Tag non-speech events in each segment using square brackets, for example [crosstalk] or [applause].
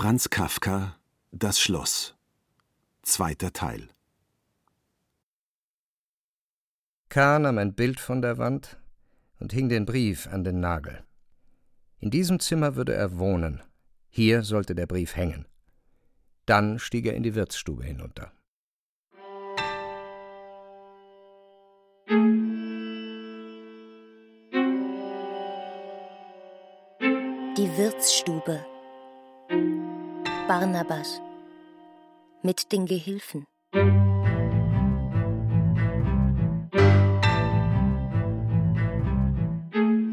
Franz Kafka Das Schloss Zweiter Teil K. nahm ein Bild von der Wand und hing den Brief an den Nagel. In diesem Zimmer würde er wohnen. Hier sollte der Brief hängen. Dann stieg er in die Wirtsstube hinunter. Die Wirtsstube. Barnabas. Mit den Gehilfen.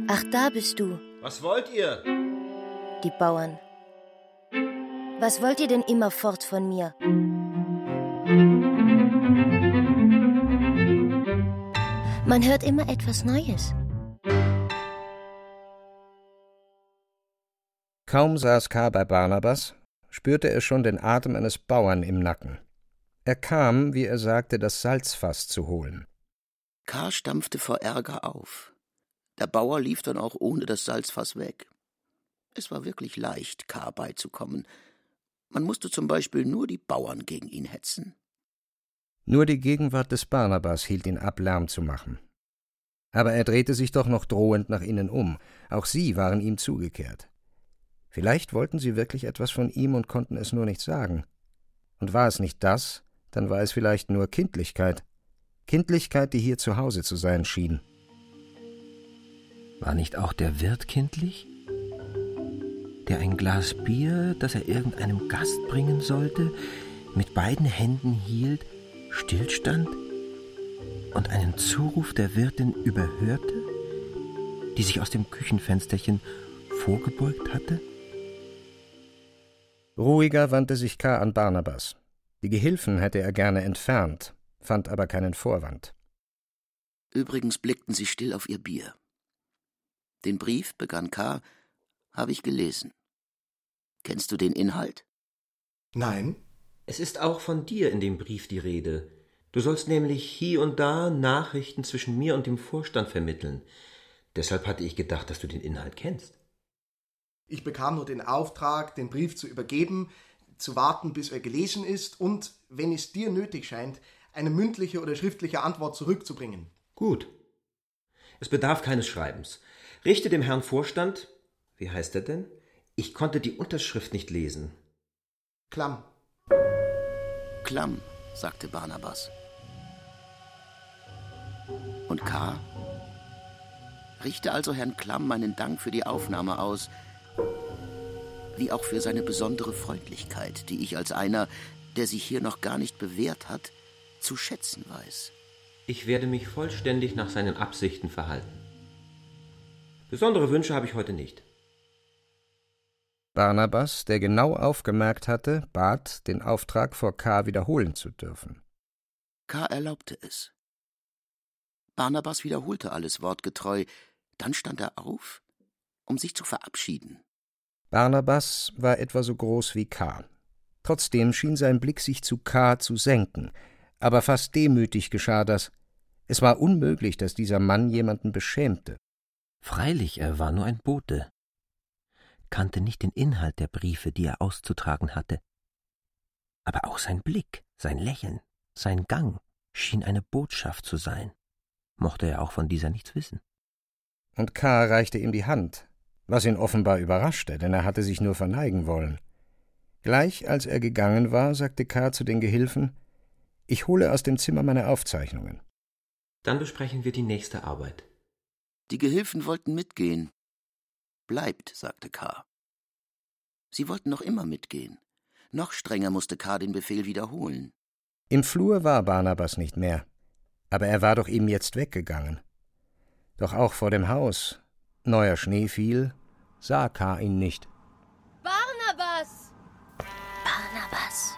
Ach, da bist du. Was wollt ihr? Die Bauern. Was wollt ihr denn immer fort von mir? Man hört immer etwas Neues. Kaum saß K. bei Barnabas, spürte er schon den Atem eines Bauern im Nacken. Er kam, wie er sagte, das Salzfass zu holen. K. stampfte vor Ärger auf. Der Bauer lief dann auch ohne das Salzfass weg. Es war wirklich leicht, K. beizukommen. Man musste zum Beispiel nur die Bauern gegen ihn hetzen. Nur die Gegenwart des Barnabas hielt ihn ab, Lärm zu machen. Aber er drehte sich doch noch drohend nach ihnen um. Auch sie waren ihm zugekehrt. Vielleicht wollten sie wirklich etwas von ihm und konnten es nur nicht sagen. Und war es nicht das, dann war es vielleicht nur Kindlichkeit. Kindlichkeit, die hier zu Hause zu sein schien. War nicht auch der Wirt kindlich? Der ein Glas Bier, das er irgendeinem Gast bringen sollte, mit beiden Händen hielt, stillstand und einen Zuruf der Wirtin überhörte, die sich aus dem Küchenfensterchen vorgebeugt hatte? Ruhiger wandte sich K. an Barnabas. Die Gehilfen hätte er gerne entfernt, fand aber keinen Vorwand. Übrigens blickten sie still auf ihr Bier. Den Brief, begann K., habe ich gelesen. Kennst du den Inhalt? Nein. Es ist auch von dir in dem Brief die Rede. Du sollst nämlich hier und da Nachrichten zwischen mir und dem Vorstand vermitteln. Deshalb hatte ich gedacht, dass du den Inhalt kennst. Ich bekam nur den Auftrag, den Brief zu übergeben, zu warten, bis er gelesen ist und, wenn es dir nötig scheint, eine mündliche oder schriftliche Antwort zurückzubringen. Gut. Es bedarf keines Schreibens. Richte dem Herrn Vorstand, wie heißt er denn? Ich konnte die Unterschrift nicht lesen. Klamm. Klamm, sagte Barnabas. Und K. Richte also Herrn Klamm meinen Dank für die Aufnahme aus, wie auch für seine besondere Freundlichkeit, die ich als einer, der sich hier noch gar nicht bewährt hat, zu schätzen weiß. Ich werde mich vollständig nach seinen Absichten verhalten. Besondere Wünsche habe ich heute nicht. Barnabas, der genau aufgemerkt hatte, bat, den Auftrag vor K. wiederholen zu dürfen. K. erlaubte es. Barnabas wiederholte alles wortgetreu, dann stand er auf, um sich zu verabschieden. Barnabas war etwa so groß wie K. Trotzdem schien sein Blick sich zu K. zu senken, aber fast demütig geschah das. Es war unmöglich, dass dieser Mann jemanden beschämte. Freilich, er war nur ein Bote, kannte nicht den Inhalt der Briefe, die er auszutragen hatte. Aber auch sein Blick, sein Lächeln, sein Gang schien eine Botschaft zu sein, mochte er auch von dieser nichts wissen. Und K. reichte ihm die Hand, was ihn offenbar überraschte, denn er hatte sich nur verneigen wollen. Gleich als er gegangen war, sagte K. zu den Gehilfen Ich hole aus dem Zimmer meine Aufzeichnungen. Dann besprechen wir die nächste Arbeit. Die Gehilfen wollten mitgehen. Bleibt, sagte K. Sie wollten noch immer mitgehen. Noch strenger musste K. den Befehl wiederholen. Im Flur war Barnabas nicht mehr, aber er war doch eben jetzt weggegangen. Doch auch vor dem Haus, neuer Schnee fiel, sah K. ihn nicht. Barnabas! Barnabas.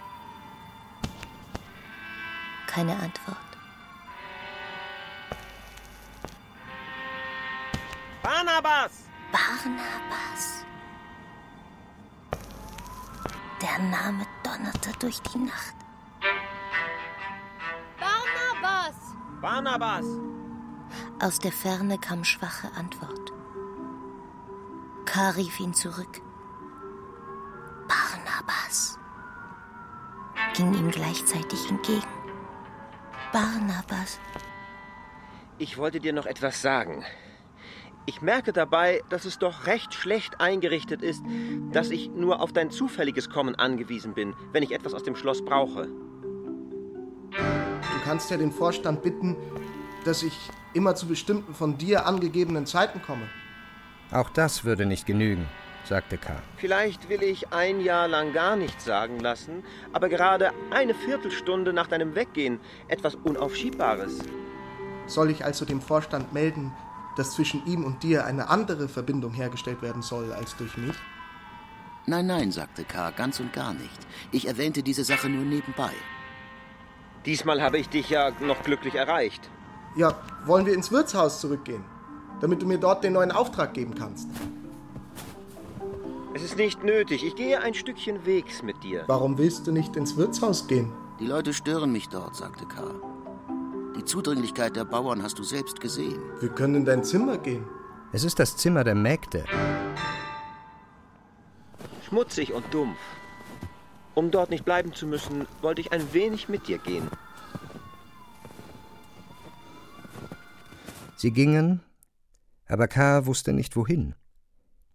Keine Antwort. Barnabas! Barnabas. Der Name donnerte durch die Nacht. Barnabas! Barnabas! Aus der Ferne kam schwache Antwort. K. rief ihn zurück. Barnabas. Barnabas ging ihm gleichzeitig entgegen. Barnabas. Ich wollte dir noch etwas sagen. Ich merke dabei, dass es doch recht schlecht eingerichtet ist, dass ich nur auf dein zufälliges Kommen angewiesen bin, wenn ich etwas aus dem Schloss brauche. Du kannst ja den Vorstand bitten, dass ich immer zu bestimmten von dir angegebenen Zeiten komme. Auch das würde nicht genügen, sagte K. Vielleicht will ich ein Jahr lang gar nichts sagen lassen, aber gerade eine Viertelstunde nach deinem Weggehen etwas Unaufschiebbares. Soll ich also dem Vorstand melden, dass zwischen ihm und dir eine andere Verbindung hergestellt werden soll als durch mich? Nein, nein, sagte K., ganz und gar nicht. Ich erwähnte diese Sache nur nebenbei. Diesmal habe ich dich ja noch glücklich erreicht. Ja, wollen wir ins Wirtshaus zurückgehen, damit du mir dort den neuen Auftrag geben kannst? Es ist nicht nötig. Ich gehe ein Stückchen Wegs mit dir. Warum willst du nicht ins Wirtshaus gehen? Die Leute stören mich dort, sagte K. Die Zudringlichkeit der Bauern hast du selbst gesehen. Wir können in dein Zimmer gehen. Es ist das Zimmer der Mägde. Schmutzig und dumpf. Um dort nicht bleiben zu müssen, wollte ich ein wenig mit dir gehen. Sie gingen, aber K. wusste nicht wohin.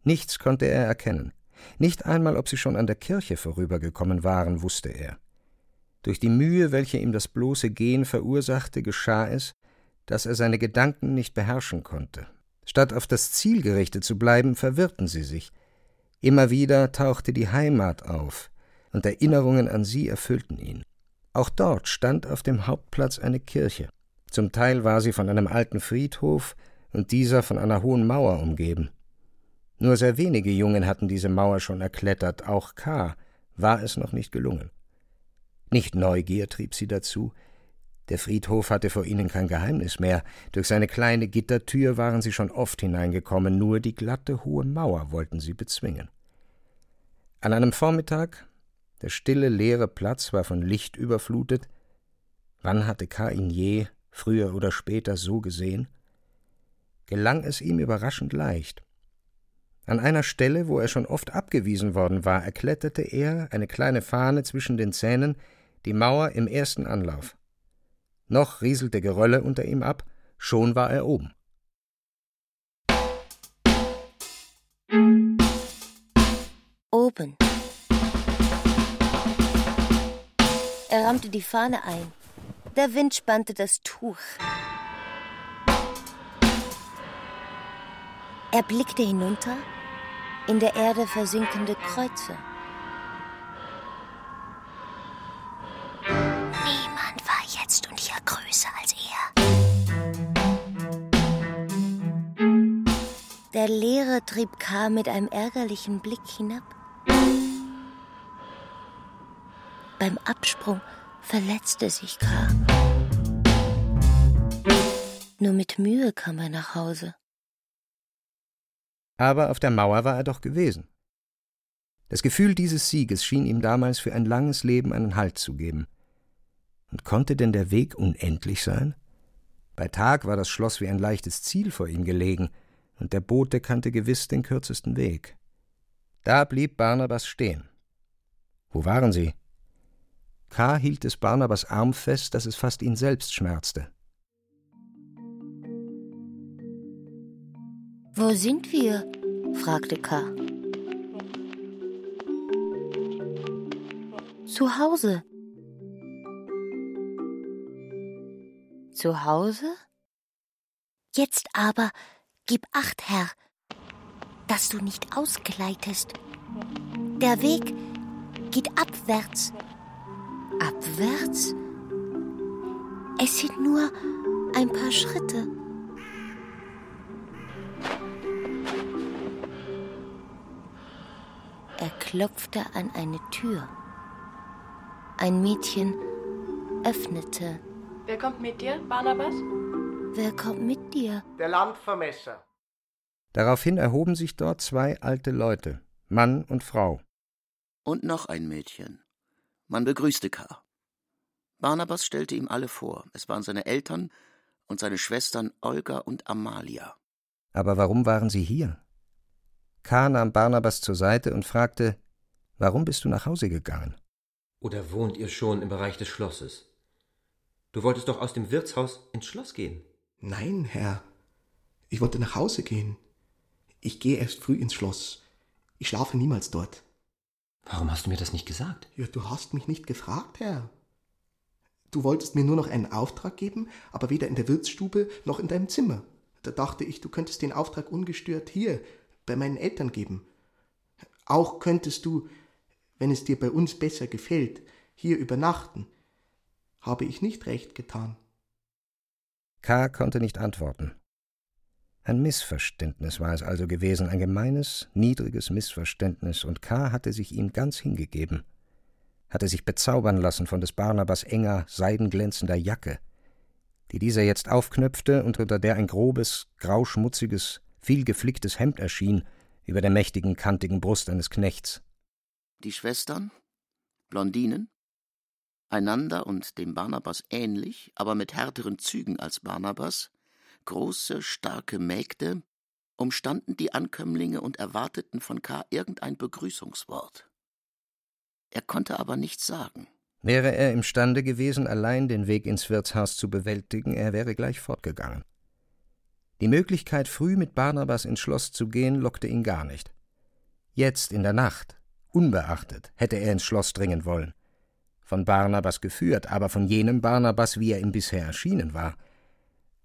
Nichts konnte er erkennen. Nicht einmal, ob sie schon an der Kirche vorübergekommen waren, wusste er. Durch die Mühe, welche ihm das bloße Gehen verursachte, geschah es, dass er seine Gedanken nicht beherrschen konnte. Statt auf das Ziel gerichtet zu bleiben, verwirrten sie sich. Immer wieder tauchte die Heimat auf, und Erinnerungen an sie erfüllten ihn. Auch dort stand auf dem Hauptplatz eine Kirche. Zum Teil war sie von einem alten Friedhof und dieser von einer hohen Mauer umgeben. Nur sehr wenige Jungen hatten diese Mauer schon erklettert, auch K. war es noch nicht gelungen. Nicht Neugier trieb sie dazu, der Friedhof hatte vor ihnen kein Geheimnis mehr, durch seine kleine Gittertür waren sie schon oft hineingekommen, nur die glatte hohe Mauer wollten sie bezwingen. An einem Vormittag, der stille, leere Platz war von Licht überflutet, wann hatte K. ihn je, früher oder später, so gesehen? Gelang es ihm überraschend leicht. An einer Stelle, wo er schon oft abgewiesen worden war, erkletterte er, eine kleine Fahne zwischen den Zähnen, die Mauer im ersten Anlauf. Noch rieselte Gerölle unter ihm ab, schon war er oben. Oben. Er rammte die Fahne ein. Der Wind spannte das Tuch. Er blickte hinunter in der Erde versinkende Kreuze. Niemand war jetzt und hier größer als er. Der Lehrer trieb K. mit einem ärgerlichen Blick hinab. Beim Absprung verletzte sich K. Nur mit Mühe kam er nach Hause aber auf der Mauer war er doch gewesen. Das Gefühl dieses Sieges schien ihm damals für ein langes Leben einen Halt zu geben. Und konnte denn der Weg unendlich sein? Bei Tag war das Schloss wie ein leichtes Ziel vor ihm gelegen, und der Bote kannte gewiss den kürzesten Weg. Da blieb Barnabas stehen. Wo waren sie? K. hielt des Barnabas Arm fest, dass es fast ihn selbst schmerzte. Wo sind wir? fragte K. Zu Hause. Zu Hause? Jetzt aber gib acht, Herr, dass du nicht ausgleitest. Der Weg geht abwärts. Abwärts? Es sind nur ein paar Schritte. Er klopfte an eine Tür. Ein Mädchen öffnete. Wer kommt mit dir, Barnabas? Wer kommt mit dir? Der Landvermesser. Daraufhin erhoben sich dort zwei alte Leute, Mann und Frau. Und noch ein Mädchen. Man begrüßte K. Barnabas stellte ihm alle vor. Es waren seine Eltern und seine Schwestern Olga und Amalia. Aber warum waren sie hier? K. nahm Barnabas zur Seite und fragte: Warum bist du nach Hause gegangen? Oder wohnt ihr schon im Bereich des Schlosses? Du wolltest doch aus dem Wirtshaus ins Schloss gehen. Nein, Herr. Ich wollte nach Hause gehen. Ich gehe erst früh ins Schloss. Ich schlafe niemals dort. Warum hast du mir das nicht gesagt? Ja, du hast mich nicht gefragt, Herr. Du wolltest mir nur noch einen Auftrag geben, aber weder in der Wirtsstube noch in deinem Zimmer. Da dachte ich, du könntest den Auftrag ungestört hier bei meinen Eltern geben. Auch könntest du, wenn es dir bei uns besser gefällt, hier übernachten. Habe ich nicht recht getan? K. konnte nicht antworten. Ein Missverständnis war es also gewesen, ein gemeines, niedriges Missverständnis, und K. hatte sich ihm ganz hingegeben, hatte sich bezaubern lassen von des Barnabas enger, seidenglänzender Jacke, die dieser jetzt aufknöpfte und unter der ein grobes, grauschmutziges, viel geflicktes Hemd erschien über der mächtigen, kantigen Brust eines Knechts. Die Schwestern, Blondinen, einander und dem Barnabas ähnlich, aber mit härteren Zügen als Barnabas, große, starke Mägde, umstanden die Ankömmlinge und erwarteten von K. irgendein Begrüßungswort. Er konnte aber nichts sagen. Wäre er imstande gewesen, allein den Weg ins Wirtshaus zu bewältigen, er wäre gleich fortgegangen. Die Möglichkeit, früh mit Barnabas ins Schloss zu gehen, lockte ihn gar nicht. Jetzt in der Nacht, unbeachtet, hätte er ins Schloss dringen wollen. Von Barnabas geführt, aber von jenem Barnabas, wie er ihm bisher erschienen war.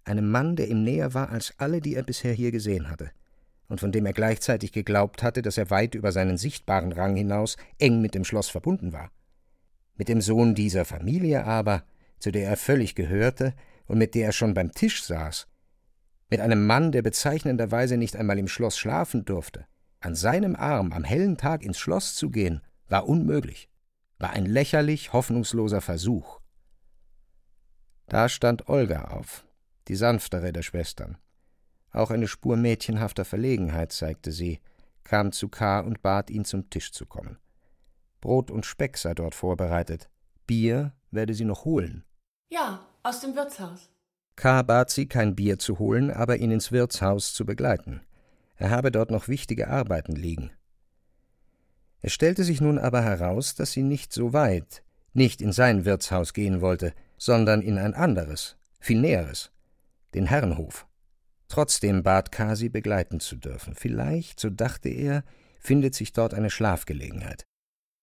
Einem Mann, der ihm näher war als alle, die er bisher hier gesehen hatte, und von dem er gleichzeitig geglaubt hatte, dass er weit über seinen sichtbaren Rang hinaus eng mit dem Schloss verbunden war. Mit dem Sohn dieser Familie aber, zu der er völlig gehörte und mit der er schon beim Tisch saß, mit einem Mann, der bezeichnenderweise nicht einmal im Schloss schlafen durfte, an seinem Arm am hellen Tag ins Schloss zu gehen, war unmöglich, war ein lächerlich hoffnungsloser Versuch. Da stand Olga auf, die sanftere der Schwestern. Auch eine Spur mädchenhafter Verlegenheit zeigte sie, kam zu K. und bat ihn, zum Tisch zu kommen. Brot und Speck sei dort vorbereitet. Bier werde sie noch holen. Ja, aus dem Wirtshaus. K. bat sie, kein Bier zu holen, aber ihn ins Wirtshaus zu begleiten. Er habe dort noch wichtige Arbeiten liegen. Es stellte sich nun aber heraus, dass sie nicht so weit, nicht in sein Wirtshaus gehen wollte, sondern in ein anderes, viel näheres, den Herrenhof. Trotzdem bat K. sie begleiten zu dürfen. Vielleicht, so dachte er, findet sich dort eine Schlafgelegenheit.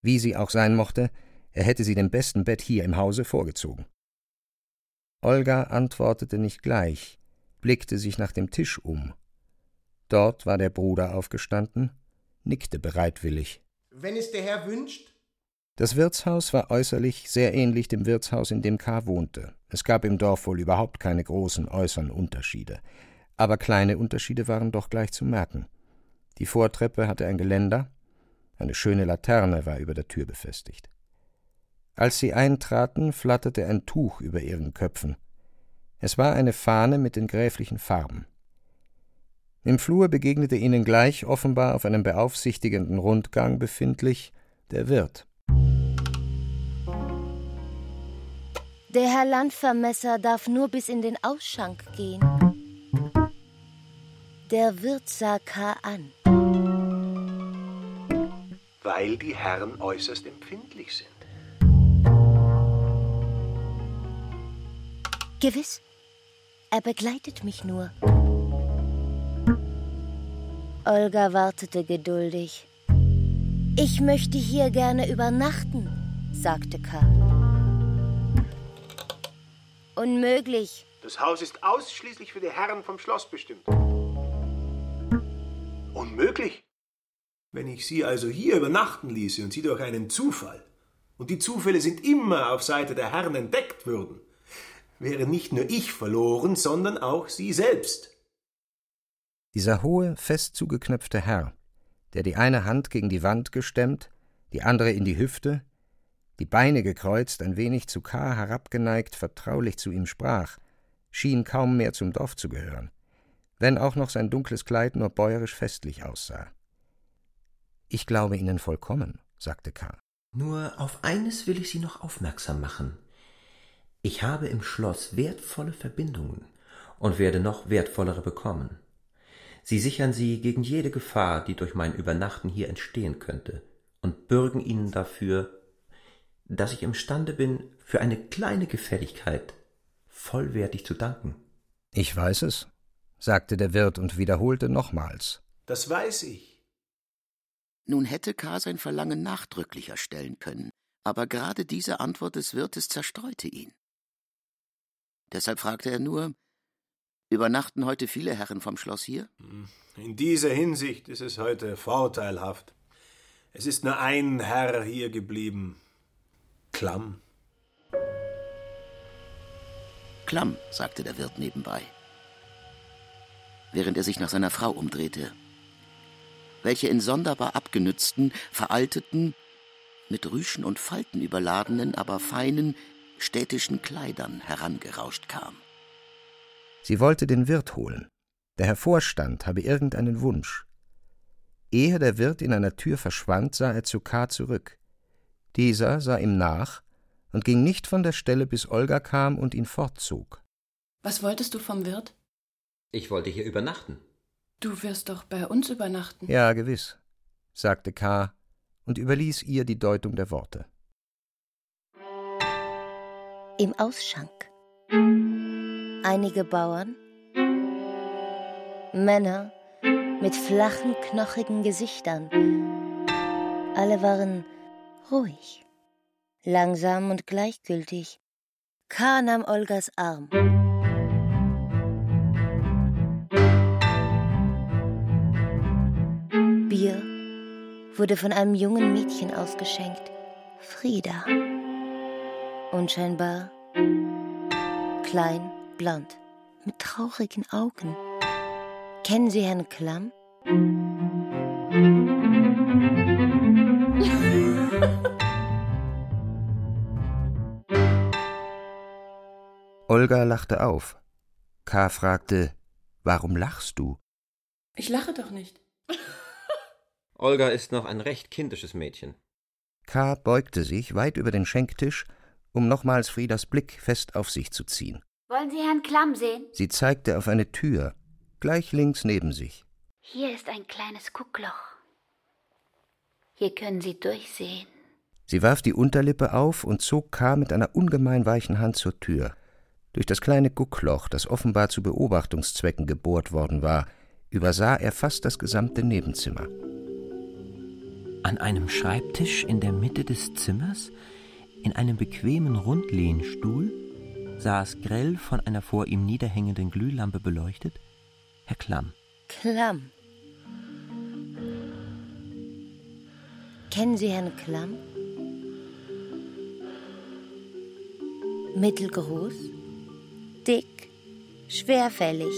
Wie sie auch sein mochte, er hätte sie dem besten Bett hier im Hause vorgezogen. Olga antwortete nicht gleich, blickte sich nach dem Tisch um. Dort war der Bruder aufgestanden, nickte bereitwillig. Wenn es der Herr wünscht? Das Wirtshaus war äußerlich sehr ähnlich dem Wirtshaus, in dem K. wohnte. Es gab im Dorf wohl überhaupt keine großen äußeren Unterschiede. Aber kleine Unterschiede waren doch gleich zu merken. Die Vortreppe hatte ein Geländer, eine schöne Laterne war über der Tür befestigt. Als sie eintraten, flatterte ein Tuch über ihren Köpfen. Es war eine Fahne mit den gräflichen Farben. Im Flur begegnete ihnen gleich, offenbar auf einem beaufsichtigenden Rundgang befindlich, der Wirt. Der Herr Landvermesser darf nur bis in den Ausschank gehen. Der Wirt sah K. an. Weil die Herren äußerst empfindlich sind. Gewiss. Er begleitet mich nur. Olga wartete geduldig. Ich möchte hier gerne übernachten, sagte K. Unmöglich. Das Haus ist ausschließlich für die Herren vom Schloss bestimmt. Unmöglich. Wenn ich Sie also hier übernachten ließe und Sie durch einen Zufall, und die Zufälle sind immer auf Seite der Herren entdeckt würden, wäre nicht nur ich verloren, sondern auch Sie selbst. Dieser hohe, fest zugeknöpfte Herr, der die eine Hand gegen die Wand gestemmt, die andere in die Hüfte, die Beine gekreuzt, ein wenig zu K. herabgeneigt, vertraulich zu ihm sprach, schien kaum mehr zum Dorf zu gehören, wenn auch noch sein dunkles Kleid nur bäuerisch festlich aussah. Ich glaube Ihnen vollkommen, sagte K. Nur auf eines will ich Sie noch aufmerksam machen. Ich habe im Schloss wertvolle Verbindungen und werde noch wertvollere bekommen. Sie sichern sie gegen jede Gefahr, die durch mein Übernachten hier entstehen könnte, und bürgen Ihnen dafür, dass ich imstande bin, für eine kleine Gefälligkeit vollwertig zu danken. Ich weiß es, sagte der Wirt und wiederholte nochmals. Das weiß ich. Nun hätte K. sein Verlangen nachdrücklicher stellen können, aber gerade diese Antwort des Wirtes zerstreute ihn. Deshalb fragte er nur, übernachten heute viele Herren vom Schloss hier? In dieser Hinsicht ist es heute vorteilhaft. Es ist nur ein Herr hier geblieben. Klamm. Klamm, sagte der Wirt nebenbei, während er sich nach seiner Frau umdrehte, welche in sonderbar abgenützten, veralteten, mit Rüschen und Falten überladenen, aber feinen, städtischen Kleidern herangerauscht kam. Sie wollte den Wirt holen. Der Hervorstand habe irgendeinen Wunsch. Ehe der Wirt in einer Tür verschwand, sah er zu K. zurück. Dieser sah ihm nach und ging nicht von der Stelle, bis Olga kam und ihn fortzog. Was wolltest du vom Wirt? Ich wollte hier übernachten. Du wirst doch bei uns übernachten. Ja, gewiss, sagte K. und überließ ihr die Deutung der Worte. Im Ausschank. Einige Bauern, Männer mit flachen, knochigen Gesichtern. Alle waren ruhig, langsam und gleichgültig. K. nahm Olgas Arm. Bier wurde von einem jungen Mädchen ausgeschenkt, Frieda. Unscheinbar, klein, blond, mit traurigen Augen. Kennen Sie Herrn Klamm? Olga lachte auf. K. fragte, warum lachst du? Ich lache doch nicht. [laughs] Olga ist noch ein recht kindisches Mädchen. K. beugte sich weit über den Schenktisch, um nochmals Friedas Blick fest auf sich zu ziehen. Wollen Sie Herrn Klamm sehen? Sie zeigte auf eine Tür, gleich links neben sich. Hier ist ein kleines Guckloch. Hier können Sie durchsehen. Sie warf die Unterlippe auf und zog K. mit einer ungemein weichen Hand zur Tür. Durch das kleine Guckloch, das offenbar zu Beobachtungszwecken gebohrt worden war, übersah er fast das gesamte Nebenzimmer. An einem Schreibtisch in der Mitte des Zimmers, in einem bequemen Rundlehnstuhl, saß grell von einer vor ihm niederhängenden Glühlampe beleuchtet Herr Klamm. Klamm. Kennen Sie Herrn Klamm? Mittelgroß, dick, schwerfällig.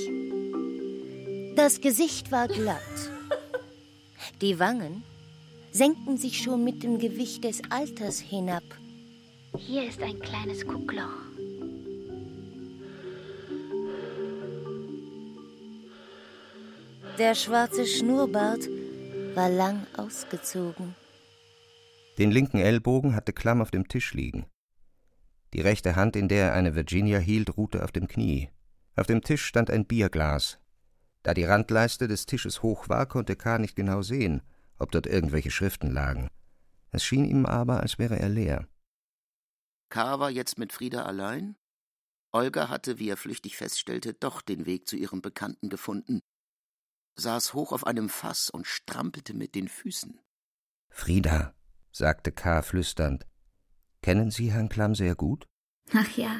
Das Gesicht war glatt. Die Wangen senkten sich schon mit dem Gewicht des Alters hinab. Hier ist ein kleines Guckloch. Der schwarze Schnurrbart war lang ausgezogen. Den linken Ellbogen hatte Klamm auf dem Tisch liegen. Die rechte Hand, in der er eine Virginia hielt, ruhte auf dem Knie. Auf dem Tisch stand ein Bierglas. Da die Randleiste des Tisches hoch war, konnte K. nicht genau sehen, ob dort irgendwelche Schriften lagen. Es schien ihm aber, als wäre er leer. K. war jetzt mit Frieda allein. Olga hatte, wie er flüchtig feststellte, doch den Weg zu ihrem Bekannten gefunden, saß hoch auf einem Fass und strampelte mit den Füßen. Frieda, sagte K. flüsternd, kennen Sie Herrn Klamm sehr gut? Ach ja,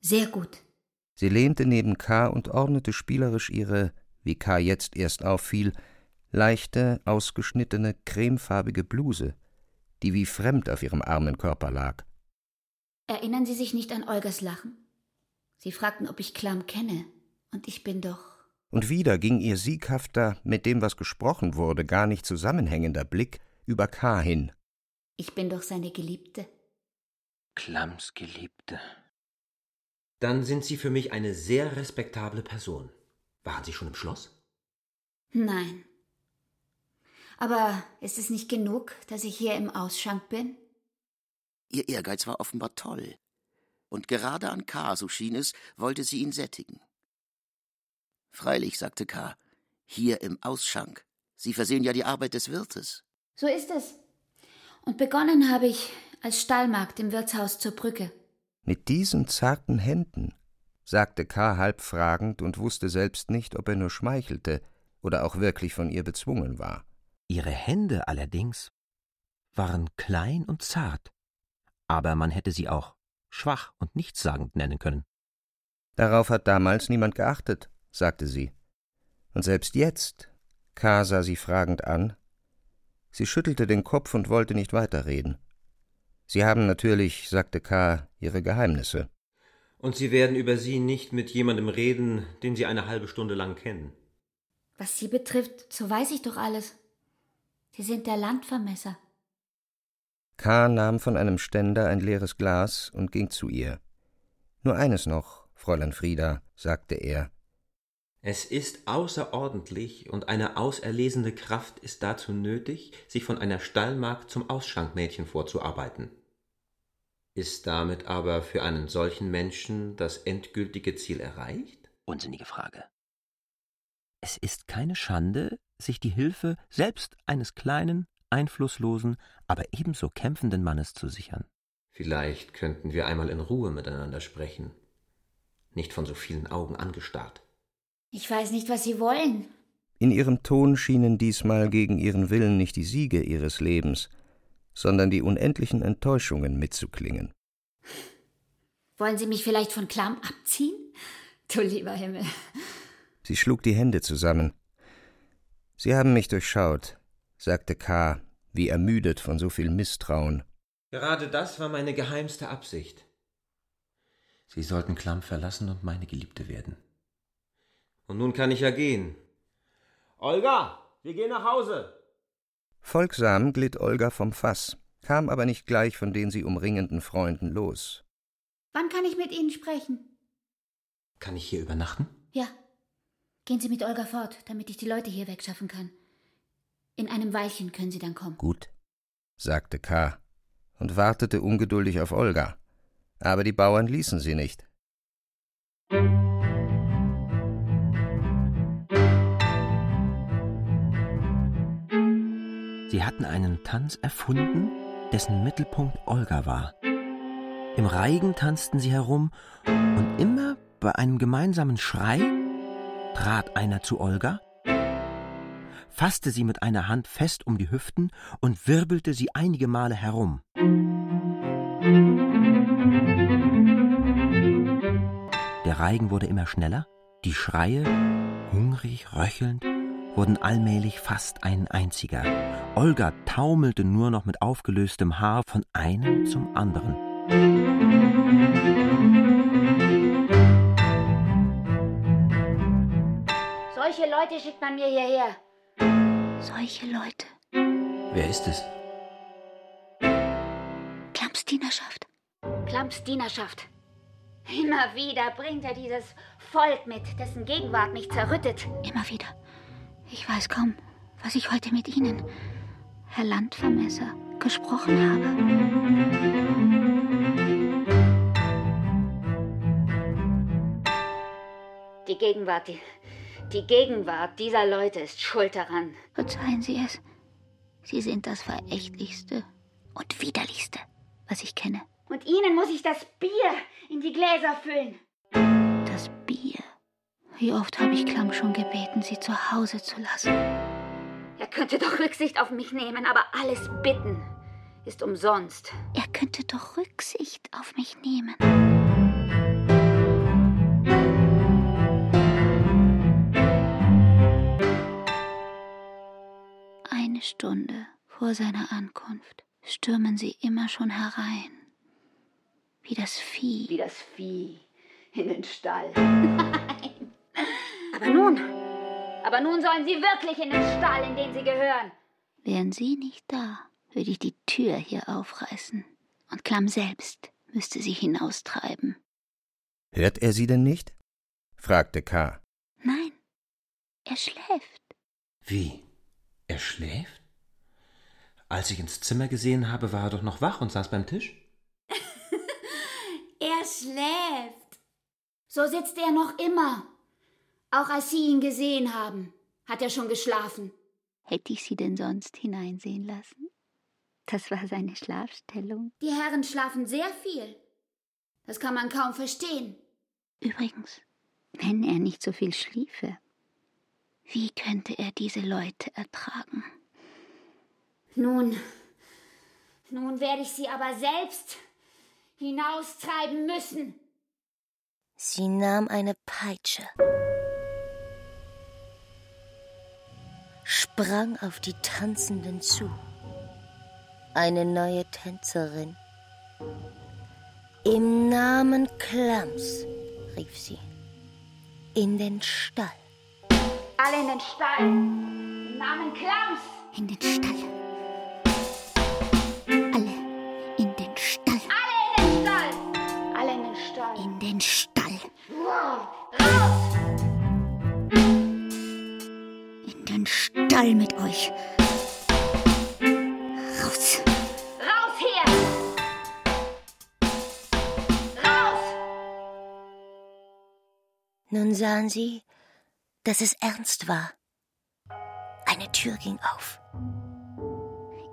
sehr gut. Sie lehnte neben K. und ordnete spielerisch ihre, wie K. jetzt erst auffiel, leichte, ausgeschnittene, cremefarbige Bluse, die wie fremd auf ihrem armen Körper lag. Erinnern Sie sich nicht an Olgas Lachen? Sie fragten, ob ich Klamm kenne, und ich bin doch. Und wieder ging ihr sieghafter, mit dem, was gesprochen wurde, gar nicht zusammenhängender Blick über K. hin. Ich bin doch seine Geliebte. Klamms Geliebte. Dann sind Sie für mich eine sehr respektable Person. Waren Sie schon im Schloss? Nein. Aber ist es nicht genug, dass ich hier im Ausschank bin? Ihr Ehrgeiz war offenbar toll. Und gerade an K., so schien es, wollte sie ihn sättigen. Freilich, sagte K., hier im Ausschank. Sie versehen ja die Arbeit des Wirtes. So ist es. Und begonnen habe ich als Stallmagd im Wirtshaus zur Brücke. Mit diesen zarten Händen, sagte K. halb fragend und wusste selbst nicht, ob er nur schmeichelte oder auch wirklich von ihr bezwungen war. Ihre Hände allerdings waren klein und zart, aber man hätte sie auch schwach und nichtssagend nennen können. Darauf hat damals niemand geachtet, sagte sie. Und selbst jetzt, K. sah sie fragend an. Sie schüttelte den Kopf und wollte nicht weiterreden. Sie haben natürlich, sagte K., Ihre Geheimnisse. Und Sie werden über sie nicht mit jemandem reden, den Sie eine halbe Stunde lang kennen. Was Sie betrifft, so weiß ich doch alles. Sie sind der Landvermesser. K. nahm von einem Ständer ein leeres Glas und ging zu ihr. Nur eines noch, Fräulein Frieda, sagte er. Es ist außerordentlich und eine auserlesene Kraft ist dazu nötig, sich von einer Stallmagd zum Ausschankmädchen vorzuarbeiten. Ist damit aber für einen solchen Menschen das endgültige Ziel erreicht? Unsinnige Frage. Es ist keine Schande, sich die Hilfe selbst eines kleinen, einflusslosen, aber ebenso kämpfenden Mannes zu sichern. Vielleicht könnten wir einmal in Ruhe miteinander sprechen, nicht von so vielen Augen angestarrt. Ich weiß nicht, was Sie wollen. In ihrem Ton schienen diesmal gegen ihren Willen nicht die Siege ihres Lebens, sondern die unendlichen Enttäuschungen mitzuklingen. Wollen Sie mich vielleicht von Klamm abziehen? Du lieber Himmel. Sie schlug die Hände zusammen. Sie haben mich durchschaut, sagte K., wie ermüdet von so viel Misstrauen. Gerade das war meine geheimste Absicht. Sie sollten Klamm verlassen und meine Geliebte werden. Und nun kann ich ja gehen. Olga, wir gehen nach Hause. Folgsam glitt Olga vom Fass, kam aber nicht gleich von den sie umringenden Freunden los. Wann kann ich mit Ihnen sprechen? Kann ich hier übernachten? Ja. Gehen Sie mit Olga fort, damit ich die Leute hier wegschaffen kann. In einem Weilchen können Sie dann kommen. Gut, sagte K. und wartete ungeduldig auf Olga. Aber die Bauern ließen sie nicht. Sie hatten einen Tanz erfunden, dessen Mittelpunkt Olga war. Im Reigen tanzten sie herum, und immer bei einem gemeinsamen Schrei trat einer zu Olga, fasste sie mit einer Hand fest um die Hüften und wirbelte sie einige Male herum. Der Reigen wurde immer schneller, die Schreie, hungrig, röchelnd, wurden allmählich fast ein einziger. Olga taumelte nur noch mit aufgelöstem Haar von einem zum anderen. Solche Leute schickt man mir hierher. Solche Leute. Wer ist es? Klamps Dienerschaft. Klamps Dienerschaft. Immer wieder bringt er dieses Volk mit, dessen Gegenwart mich zerrüttet. Immer wieder. Ich weiß kaum, was ich heute mit Ihnen, Herr Landvermesser, gesprochen habe. Die Gegenwart, die, die Gegenwart dieser Leute ist schuld daran. Verzeihen Sie es. Sie sind das Verächtlichste und Widerlichste, was ich kenne. Und Ihnen muss ich das Bier in die Gläser füllen. Das Bier. Wie oft habe ich Klamm schon gebeten, sie zu Hause zu lassen. Er könnte doch Rücksicht auf mich nehmen, aber alles bitten ist umsonst. Er könnte doch Rücksicht auf mich nehmen. Eine Stunde vor seiner Ankunft stürmen sie immer schon herein. Wie das Vieh. Wie das Vieh in den Stall. Nein. Aber nun, aber nun sollen sie wirklich in den Stall, in den sie gehören. Wären sie nicht da, würde ich die Tür hier aufreißen. Und Klamm selbst müsste sie hinaustreiben. Hört er sie denn nicht? fragte K. Nein, er schläft. Wie? Er schläft? Als ich ins Zimmer gesehen habe, war er doch noch wach und saß beim Tisch. [laughs] Er schläft. So sitzt er noch immer. Auch als Sie ihn gesehen haben, hat er schon geschlafen. Hätte ich Sie denn sonst hineinsehen lassen? Das war seine Schlafstellung. Die Herren schlafen sehr viel. Das kann man kaum verstehen. Übrigens, wenn er nicht so viel schliefe, wie könnte er diese Leute ertragen? Nun, nun werde ich sie aber selbst hinaustreiben müssen. Sie nahm eine Peitsche, sprang auf die Tanzenden zu. Eine neue Tänzerin. Im Namen Klams, rief sie. In den Stall. Alle in den Stall. Im Namen Klams. In den Stall. Alle in den Stall. Alle in den Stall. Alle in den Stall. In den Stall. Wow. Raus! In den Stall mit euch. Raus. Raus hier! Raus! Nun sahen sie, dass es ernst war. Eine Tür ging auf.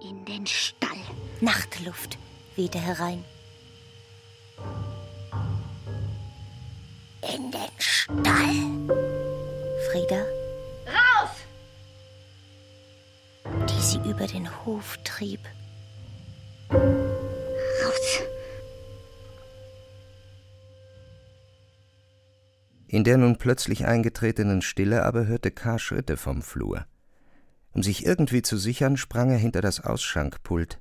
In den Stall. Nachtluft wehte herein. In den Stall. Frieda, Raus! die sie über den Hof trieb. In der nun plötzlich eingetretenen Stille aber hörte K. Schritte vom Flur. Um sich irgendwie zu sichern, sprang er hinter das Ausschankpult,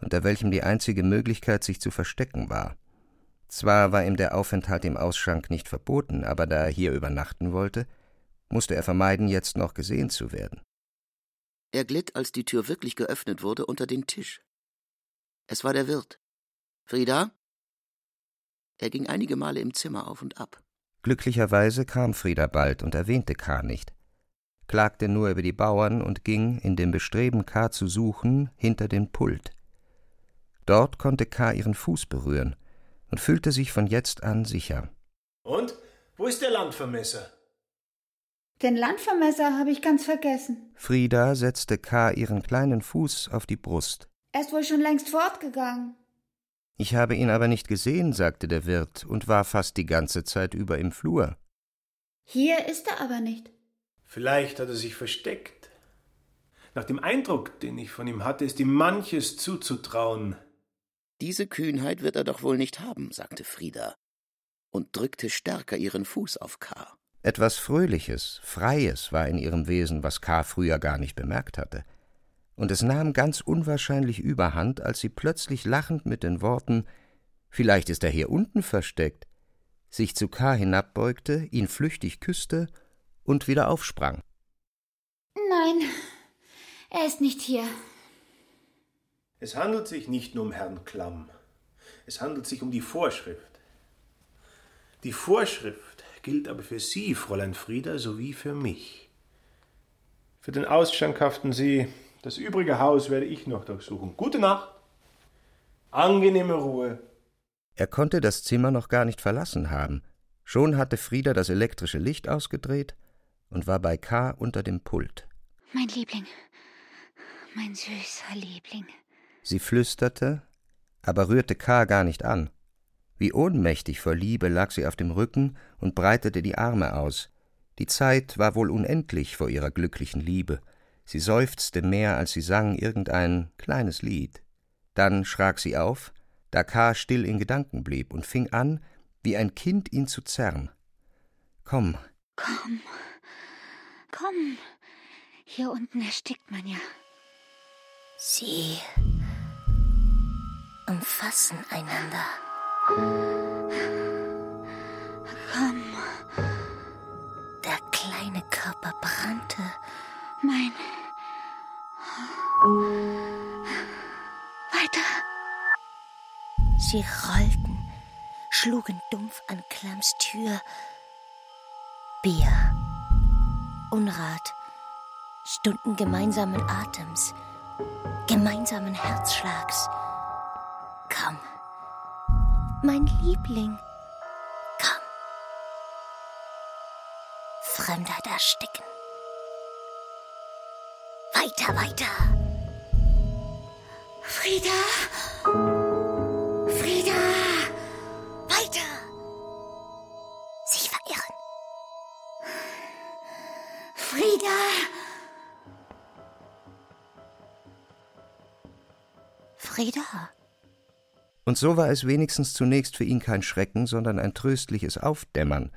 unter welchem die einzige Möglichkeit, sich zu verstecken war. Zwar war ihm der Aufenthalt im Ausschank nicht verboten, aber da er hier übernachten wollte, musste er vermeiden, jetzt noch gesehen zu werden. Er glitt, als die Tür wirklich geöffnet wurde, unter den Tisch. Es war der Wirt. Frieda? Er ging einige Male im Zimmer auf und ab. Glücklicherweise kam Frieda bald und erwähnte K. nicht, klagte nur über die Bauern und ging, in dem Bestreben, K. zu suchen, hinter den Pult. Dort konnte K. ihren Fuß berühren und fühlte sich von jetzt an sicher. Und? Wo ist der Landvermesser? Den Landvermesser habe ich ganz vergessen. Frieda setzte K. ihren kleinen Fuß auf die Brust. Er ist wohl schon längst fortgegangen. Ich habe ihn aber nicht gesehen, sagte der Wirt und war fast die ganze Zeit über im Flur. Hier ist er aber nicht. Vielleicht hat er sich versteckt. Nach dem Eindruck, den ich von ihm hatte, ist ihm manches zuzutrauen. Diese Kühnheit wird er doch wohl nicht haben, sagte Frieda und drückte stärker ihren Fuß auf K. Etwas Fröhliches, Freies war in ihrem Wesen, was K. früher gar nicht bemerkt hatte. Und es nahm ganz unwahrscheinlich überhand, als sie plötzlich lachend mit den Worten Vielleicht ist er hier unten versteckt, sich zu K. hinabbeugte, ihn flüchtig küsste und wieder aufsprang. Nein, er ist nicht hier. Es handelt sich nicht nur um Herrn Klamm. Es handelt sich um die Vorschrift. Die Vorschrift gilt aber für Sie, Fräulein Frieda, sowie für mich. Für den Ausschank haften Sie. Das übrige Haus werde ich noch durchsuchen. Gute Nacht. Angenehme Ruhe. Er konnte das Zimmer noch gar nicht verlassen haben. Schon hatte Frieda das elektrische Licht ausgedreht und war bei K. unter dem Pult. Mein Liebling. Mein süßer Liebling. Sie flüsterte, aber rührte K. gar nicht an. Wie ohnmächtig vor Liebe lag sie auf dem Rücken und breitete die Arme aus. Die Zeit war wohl unendlich vor ihrer glücklichen Liebe. Sie seufzte mehr, als sie sang irgendein kleines Lied. Dann schrak sie auf, da K. still in Gedanken blieb und fing an, wie ein Kind ihn zu zerren. Komm, Komm. Komm. Hier unten erstickt man ja. sie umfassen einander. Komm. Sie rollten, schlugen dumpf an Klams Tür. Bier, Unrat, Stunden gemeinsamen Atems, gemeinsamen Herzschlags. Komm, mein Liebling, komm. Fremdheit ersticken. Weiter, weiter. Frieda! Frieda! Und so war es wenigstens zunächst für ihn kein Schrecken, sondern ein tröstliches Aufdämmern,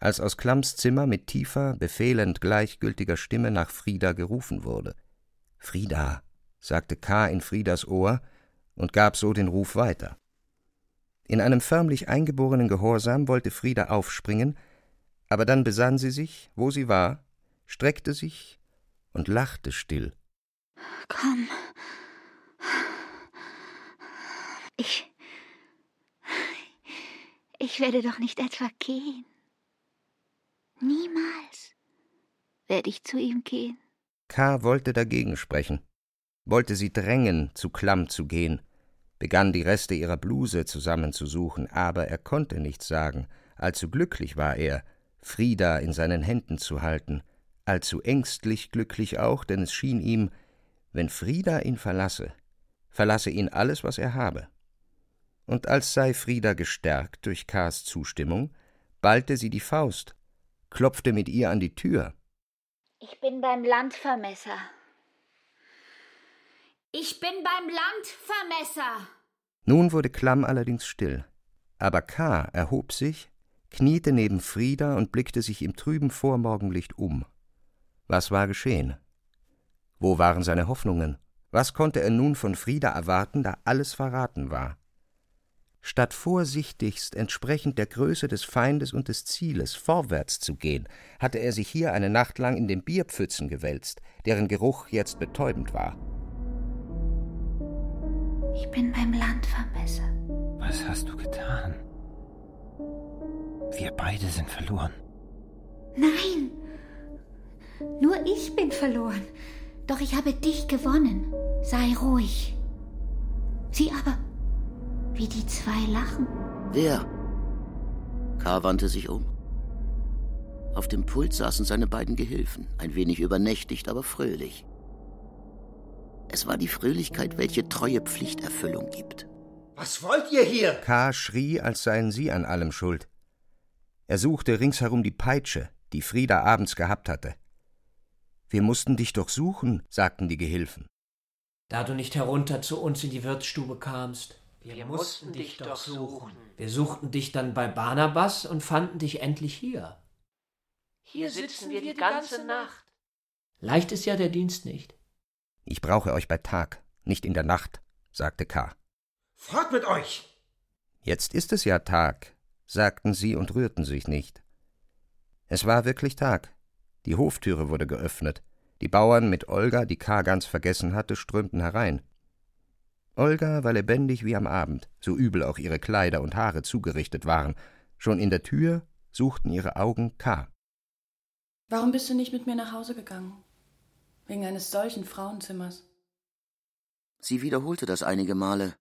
als aus Klamms Zimmer mit tiefer, befehlend gleichgültiger Stimme nach Frieda gerufen wurde. Frieda, sagte K. in Friedas Ohr und gab so den Ruf weiter. In einem förmlich eingeborenen Gehorsam wollte Frieda aufspringen, aber dann besann sie sich, wo sie war, streckte sich und lachte still. Komm. Ich. Ich werde doch nicht etwa gehen. Niemals werde ich zu ihm gehen. K. wollte dagegen sprechen, wollte sie drängen, zu Klamm zu gehen, begann die Reste ihrer Bluse zusammenzusuchen, aber er konnte nichts sagen, allzu glücklich war er, Frieda in seinen Händen zu halten, allzu ängstlich glücklich auch, denn es schien ihm, wenn Frieda ihn verlasse, verlasse ihn alles, was er habe. Und als sei Frieda gestärkt durch K.s Zustimmung, ballte sie die Faust, klopfte mit ihr an die Tür. Ich bin beim Landvermesser. Ich bin beim Landvermesser. Nun wurde Klamm allerdings still. Aber K. erhob sich, kniete neben Frieda und blickte sich im trüben Vormorgenlicht um. Was war geschehen? Wo waren seine Hoffnungen? Was konnte er nun von Frieda erwarten, da alles verraten war? Statt vorsichtigst entsprechend der Größe des Feindes und des Zieles vorwärts zu gehen, hatte er sich hier eine Nacht lang in den Bierpfützen gewälzt, deren Geruch jetzt betäubend war. Ich bin beim Landvermesser. Was hast du getan? Wir beide sind verloren. Nein, nur ich bin verloren. Doch ich habe dich gewonnen. Sei ruhig. Sieh aber, wie die zwei lachen. Wer? K. wandte sich um. Auf dem Pult saßen seine beiden Gehilfen, ein wenig übernächtigt, aber fröhlich. Es war die Fröhlichkeit, welche treue Pflichterfüllung gibt. Was wollt ihr hier? K. schrie, als seien sie an allem schuld. Er suchte ringsherum die Peitsche, die Frieda abends gehabt hatte. Wir mussten dich doch suchen, sagten die Gehilfen. Da du nicht herunter zu uns in die Wirtsstube kamst. Wir, mussten dich doch suchen. Wir suchten dich dann bei Barnabas und fanden dich endlich hier. Hier sitzen wir die ganze Nacht. Leicht ist ja der Dienst nicht. Ich brauche euch bei Tag, nicht in der Nacht, sagte K. Fort mit euch! Jetzt ist es ja Tag, sagten sie und rührten sich nicht. Es war wirklich Tag. Die Hoftüre wurde geöffnet. Die Bauern mit Olga, die K. ganz vergessen hatte, strömten herein. Olga war lebendig wie am Abend, so übel auch ihre Kleider und Haare zugerichtet waren. Schon in der Tür suchten ihre Augen K. Warum bist du nicht mit mir nach Hause gegangen? Wegen eines solchen Frauenzimmers. Sie wiederholte das einige Male.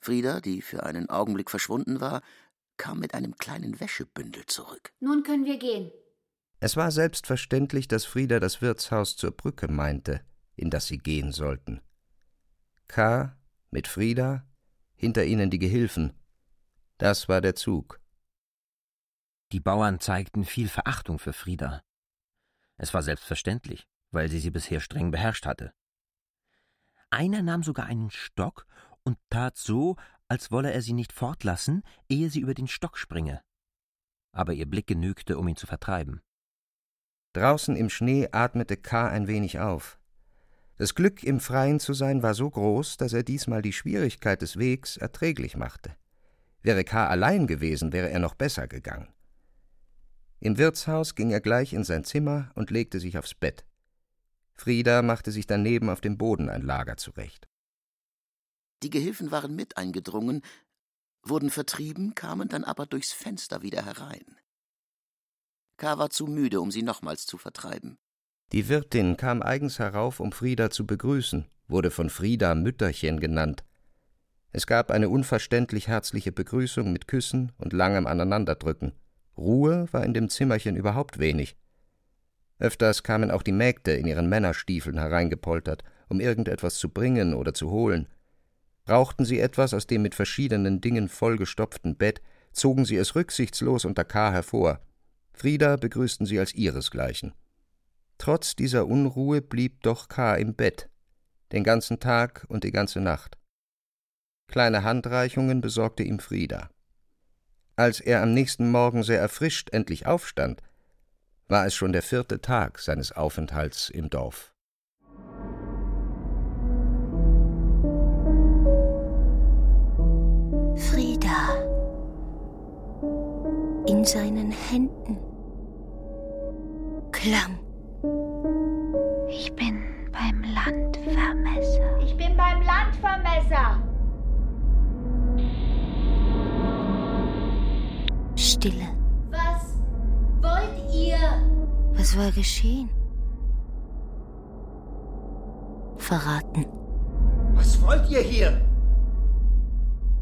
Frieda, die für einen Augenblick verschwunden war, kam mit einem kleinen Wäschebündel zurück. Nun können wir gehen. Es war selbstverständlich, dass Frieda das Wirtshaus zur Brücke meinte, in das sie gehen sollten. K. mit Frieda, hinter ihnen die Gehilfen. Das war der Zug. Die Bauern zeigten viel Verachtung für Frieda. Es war selbstverständlich, weil sie sie bisher streng beherrscht hatte. Einer nahm sogar einen Stock und tat so, als wolle er sie nicht fortlassen, ehe sie über den Stock springe. Aber ihr Blick genügte, um ihn zu vertreiben. Draußen im Schnee atmete K. ein wenig auf. Das Glück, im Freien zu sein, war so groß, dass er diesmal die Schwierigkeit des Wegs erträglich machte. Wäre K. allein gewesen, wäre er noch besser gegangen. Im Wirtshaus ging er gleich in sein Zimmer und legte sich aufs Bett. Frieda machte sich daneben auf dem Boden ein Lager zurecht. Die Gehilfen waren mit eingedrungen, wurden vertrieben, kamen dann aber durchs Fenster wieder herein. K. war zu müde, um sie nochmals zu vertreiben. Die Wirtin kam eigens herauf, um Frieda zu begrüßen, wurde von Frieda Mütterchen genannt. Es gab eine unverständlich herzliche Begrüßung mit Küssen und langem Aneinanderdrücken. Ruhe war in dem Zimmerchen überhaupt wenig. Öfters kamen auch die Mägde in ihren Männerstiefeln hereingepoltert, um irgendetwas zu bringen oder zu holen. Rauchten sie etwas aus dem mit verschiedenen Dingen vollgestopften Bett, zogen sie es rücksichtslos unter K. hervor. Frieda begrüßten sie als ihresgleichen. Trotz dieser Unruhe blieb doch K. im Bett, den ganzen Tag und die ganze Nacht. Kleine Handreichungen besorgte ihm Frieda. Als er am nächsten Morgen sehr erfrischt endlich aufstand, war es schon der vierte Tag seines Aufenthalts im Dorf. Frieda in seinen Händen. Klamm. Ich bin beim Landvermesser. Ich bin beim Landvermesser. Stille. Was wollt ihr? Was war geschehen? Verraten. Was wollt ihr hier?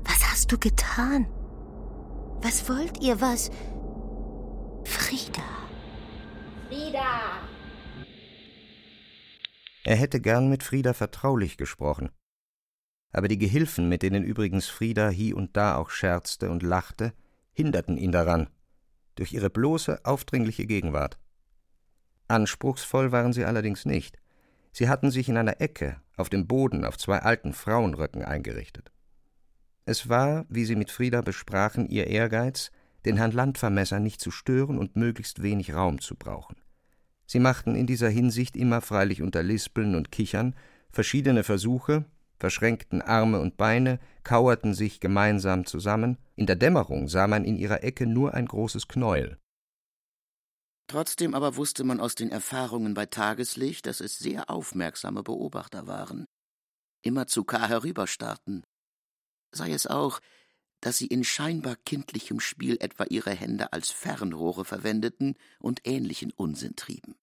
Was hast du getan? Was wollt ihr? Was? Frieda. Frieda. Er hätte gern mit Frieda vertraulich gesprochen. Aber die Gehilfen, mit denen übrigens Frieda hie und da auch scherzte und lachte, hinderten ihn daran, durch ihre bloße, aufdringliche Gegenwart. Anspruchsvoll waren sie allerdings nicht. Sie hatten sich in einer Ecke, auf dem Boden, auf zwei alten Frauenröcken eingerichtet. Es war, wie sie mit Frieda besprachen, ihr Ehrgeiz, den Herrn Landvermesser nicht zu stören und möglichst wenig Raum zu brauchen. Sie machten in dieser Hinsicht immer freilich unter Lispeln und Kichern verschiedene Versuche, verschränkten Arme und Beine, kauerten sich gemeinsam zusammen, in der Dämmerung sah man in ihrer Ecke nur ein großes Knäuel. Trotzdem aber wusste man aus den Erfahrungen bei Tageslicht, dass es sehr aufmerksame Beobachter waren, immer zu K. herüberstarrten. Sei es auch, dass sie in scheinbar kindlichem Spiel etwa ihre Hände als Fernrohre verwendeten und ähnlichen Unsinn trieben.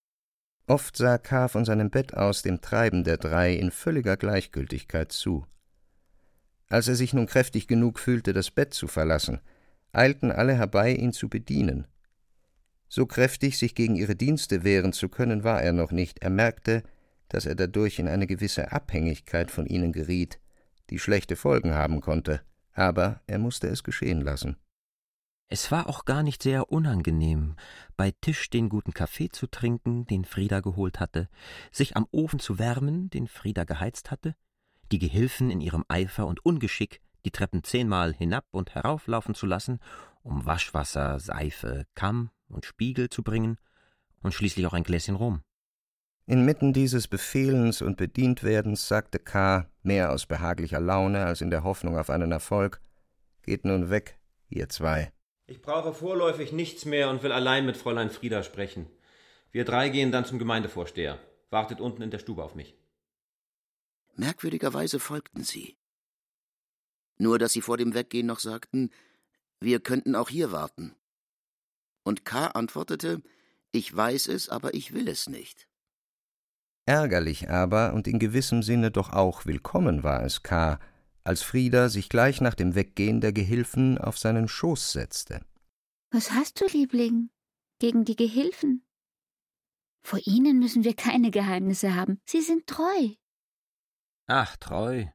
Oft sah K. von seinem Bett aus dem Treiben der drei in völliger Gleichgültigkeit zu. Als er sich nun kräftig genug fühlte, das Bett zu verlassen, eilten alle herbei, ihn zu bedienen. So kräftig, sich gegen ihre Dienste wehren zu können, war er noch nicht. Er merkte, dass er dadurch in eine gewisse Abhängigkeit von ihnen geriet, die schlechte Folgen haben konnte, aber er musste es geschehen lassen. Es war auch gar nicht sehr unangenehm, bei Tisch den guten Kaffee zu trinken, den Frieda geholt hatte, sich am Ofen zu wärmen, den Frieda geheizt hatte, die Gehilfen in ihrem Eifer und Ungeschick die Treppen zehnmal hinab und herauflaufen zu lassen, um Waschwasser, Seife, Kamm und Spiegel zu bringen und schließlich auch ein Gläschen Rum. Inmitten dieses Befehlens und Bedientwerdens sagte K., mehr aus behaglicher Laune als in der Hoffnung auf einen Erfolg, Geht nun weg, ihr zwei. Ich brauche vorläufig nichts mehr und will allein mit Fräulein Frieda sprechen. Wir drei gehen dann zum Gemeindevorsteher. Wartet unten in der Stube auf mich. Merkwürdigerweise folgten sie. Nur dass sie vor dem Weggehen noch sagten, wir könnten auch hier warten. Und K. antwortete, ich weiß es, aber ich will es nicht. Ärgerlich aber und in gewissem Sinne doch auch willkommen war es K., als Frieda sich gleich nach dem Weggehen der Gehilfen auf seinen Schoß setzte. Was hast du, Liebling, gegen die Gehilfen? Vor ihnen müssen wir keine Geheimnisse haben. Sie sind treu. Ach, treu.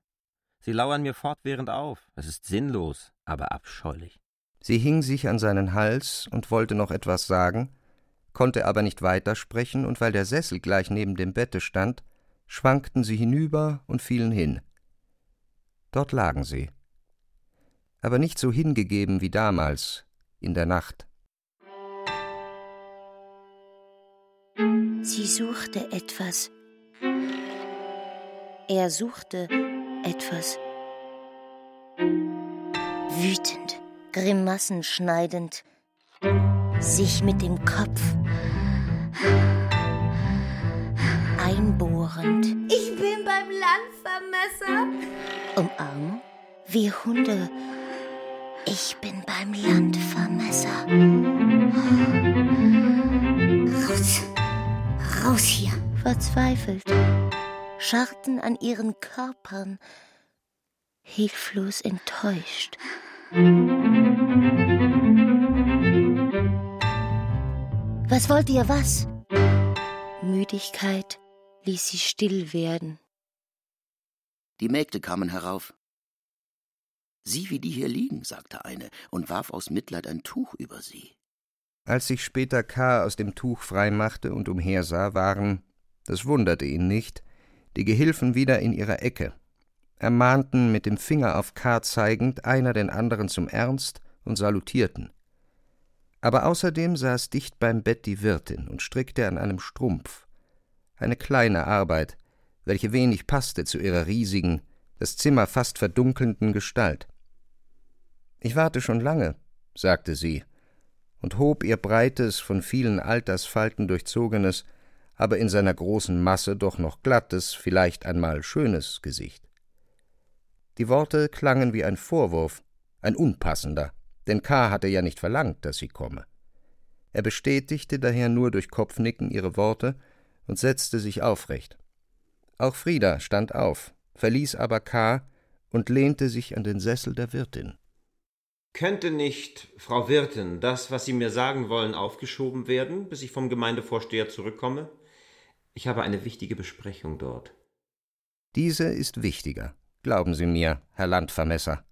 Sie lauern mir fortwährend auf. Es ist sinnlos, aber abscheulich. Sie hing sich an seinen Hals und wollte noch etwas sagen, konnte aber nicht weitersprechen, und weil der Sessel gleich neben dem Bette stand, schwankten sie hinüber und fielen hin. Dort lagen sie. Aber nicht so hingegeben wie damals, in der Nacht. Sie suchte etwas. Er suchte etwas. Wütend, Grimassen schneidend, sich mit dem Kopf einbohrend. Ich bin beim Landvermesser. Umarmung wie Hunde. Ich bin beim Landvermesser. Raus. Raus hier. Verzweifelt. Scharten an ihren Körpern. Hilflos enttäuscht. Was wollt ihr was? Müdigkeit ließ sie still werden. Die Mägde kamen herauf. Sieh, wie die hier liegen, sagte eine und warf aus Mitleid ein Tuch über sie. Als sich später K. aus dem Tuch freimachte und umhersah, waren, das wunderte ihn nicht, die Gehilfen wieder in ihrer Ecke, ermahnten mit dem Finger auf K. zeigend einer den anderen zum Ernst und salutierten. Aber außerdem saß dicht beim Bett die Wirtin und strickte an einem Strumpf. Eine kleine Arbeit, welche wenig passte zu ihrer riesigen, das Zimmer fast verdunkelnden Gestalt. Ich warte schon lange, sagte sie, und hob ihr breites, von vielen Altersfalten durchzogenes, aber in seiner großen Masse doch noch glattes, vielleicht einmal schönes Gesicht. Die Worte klangen wie ein Vorwurf, ein unpassender, denn K. hatte ja nicht verlangt, dass sie komme. Er bestätigte daher nur durch Kopfnicken ihre Worte und setzte sich aufrecht. Auch Frieda stand auf, verließ aber K. und lehnte sich an den Sessel der Wirtin. Könnte nicht, Frau Wirtin, das, was Sie mir sagen wollen, aufgeschoben werden, bis ich vom Gemeindevorsteher zurückkomme? Ich habe eine wichtige Besprechung dort. Diese ist wichtiger, glauben Sie mir, Herr Landvermesser,